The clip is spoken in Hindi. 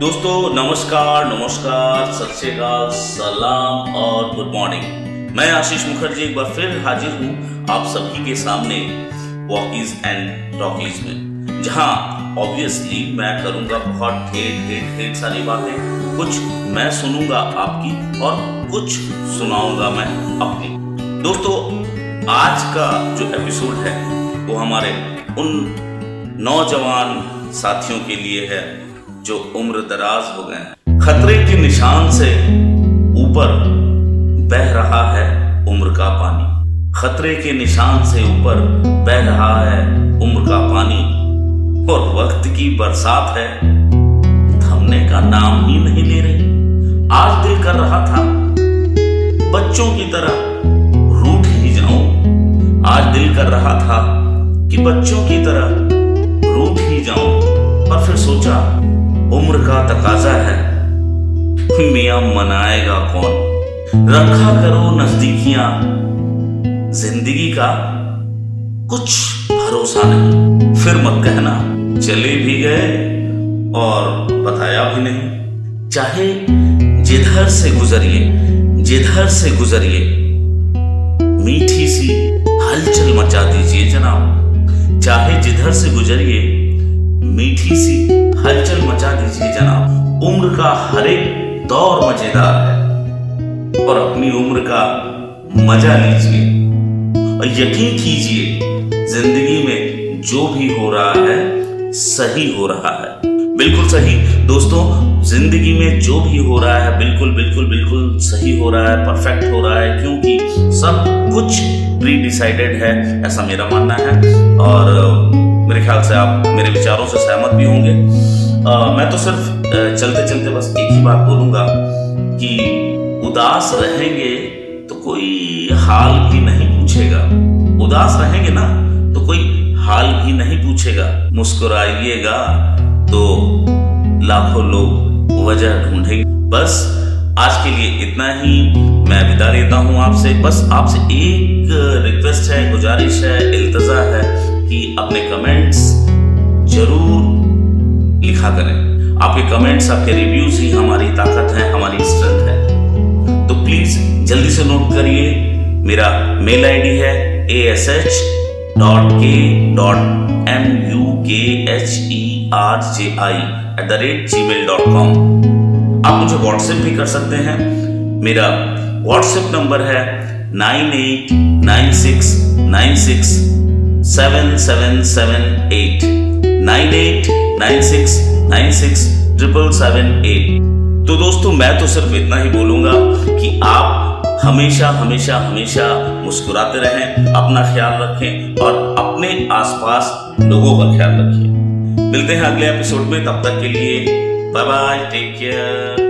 दोस्तों, नमस्कार नमस्कार, सत सलाम और गुड मॉर्निंग मैं आशीष मुखर्जी एक बार फिर हाजिर हूँ आप सभी के सामने वॉकीज एंड टॉकीज में। जहाँ ऑब्वियसली मैं करूँगा बहुत ढेर ढेर ढेर सारी बातें। कुछ मैं सुनूँगा आपकी और कुछ सुनाऊँगा मैं अपनी। दोस्तों, आज का जो एपिसोड है, वो हमारे उन नौजवान साथियों के लिए है। जो उम्र दराज हो गए खतरे के निशान से ऊपर बह रहा है उम्र का पानी। खतरे के निशान से ऊपर बह रहा है उम्र का पानी। और वक्त की बरसात है, थमने का नाम ही नहीं ले रही। आज दिल कर रहा था, बच्चों की तरह रूठ ही जाऊँ। आज दिल कर रहा था कि बच्चों की तरह रूठ तकाजा है। मिया मनाएगा कौन? रखा करो नजदीकियाँ। ज़िंदगी का कुछ भरोसा नहीं। फिर मत कहना, चले भी गए और बताया भी नहीं। चाहे जिधर से गुजरिए, जिधर से गुजरिए, मीठी सी हलचल मचा दीजिए जनाब। चाहे जिधर से गुजरिए, मीठी सी हलचल उम्र का हर एक दौर मज़ेदार है। और अपनी उम्र का मज़ा लीजिए और यकीन कीजिए ज़िंदगी में जो भी हो रहा है सही हो रहा है। बिल्कुल सही। दोस्तों ज़िंदगी में जो भी हो रहा है बिल्कुल बिल्कुल बिल्कुल सही हो रहा है परफेक्ट हो रहा है क्योंकि सब कुछ प्री डिसाइडेड है ऐसा मेरा मानना है। और मेरे ख्याल से आप मेरे विचारों से सहमत भी होंगे। आ, मैं तो सिर्फ़ चलते चलते बस एक ही बात बोलूँगा कि उदास रहेंगे तो कोई हाल भी नहीं पूछेगा। उदास रहेंगे ना तो कोई हाल भी नहीं पूछेगा। मुस्कुराइएगा तो लाखों लोग वजह ढूंढेंगे। बस आज के लिए इतना ही। मैं विदा लेता हूँ आपसे। बस आपसे एक रिक्वेस्ट है, गुजारिश है, इल्तजा है कि अपने कमेंट्स ज़रूर लिखा करें। आपके कमेंट्स आपके रिव्यूज़ ही हमारी ताकत है, हमारी स्ट्रेंथ है। तो प्लीज़ जल्दी से नोट करिए, मेरा मेल आईडी है A S H dot K dot M U K H E R J I at the rate Gmail dot com आप मुझे व्हाट्सएप भी कर सकते हैं। मेरा व्हाट्सएप नंबर है nine eight nine six nine six seven seven seven eight. Nine eight nine six तो दोस्तों, मैं तो सिर्फ़ इतना ही बोलूँगा कि आप हमेशा हमेशा हमेशा मुस्कुराते रहें, अपना ख्याल रखें और अपने आसपास लोगों का ख्याल रखें। मिलते हैं अगले एपिसोड में, तब तक के लिए बाय बाय टेक केयर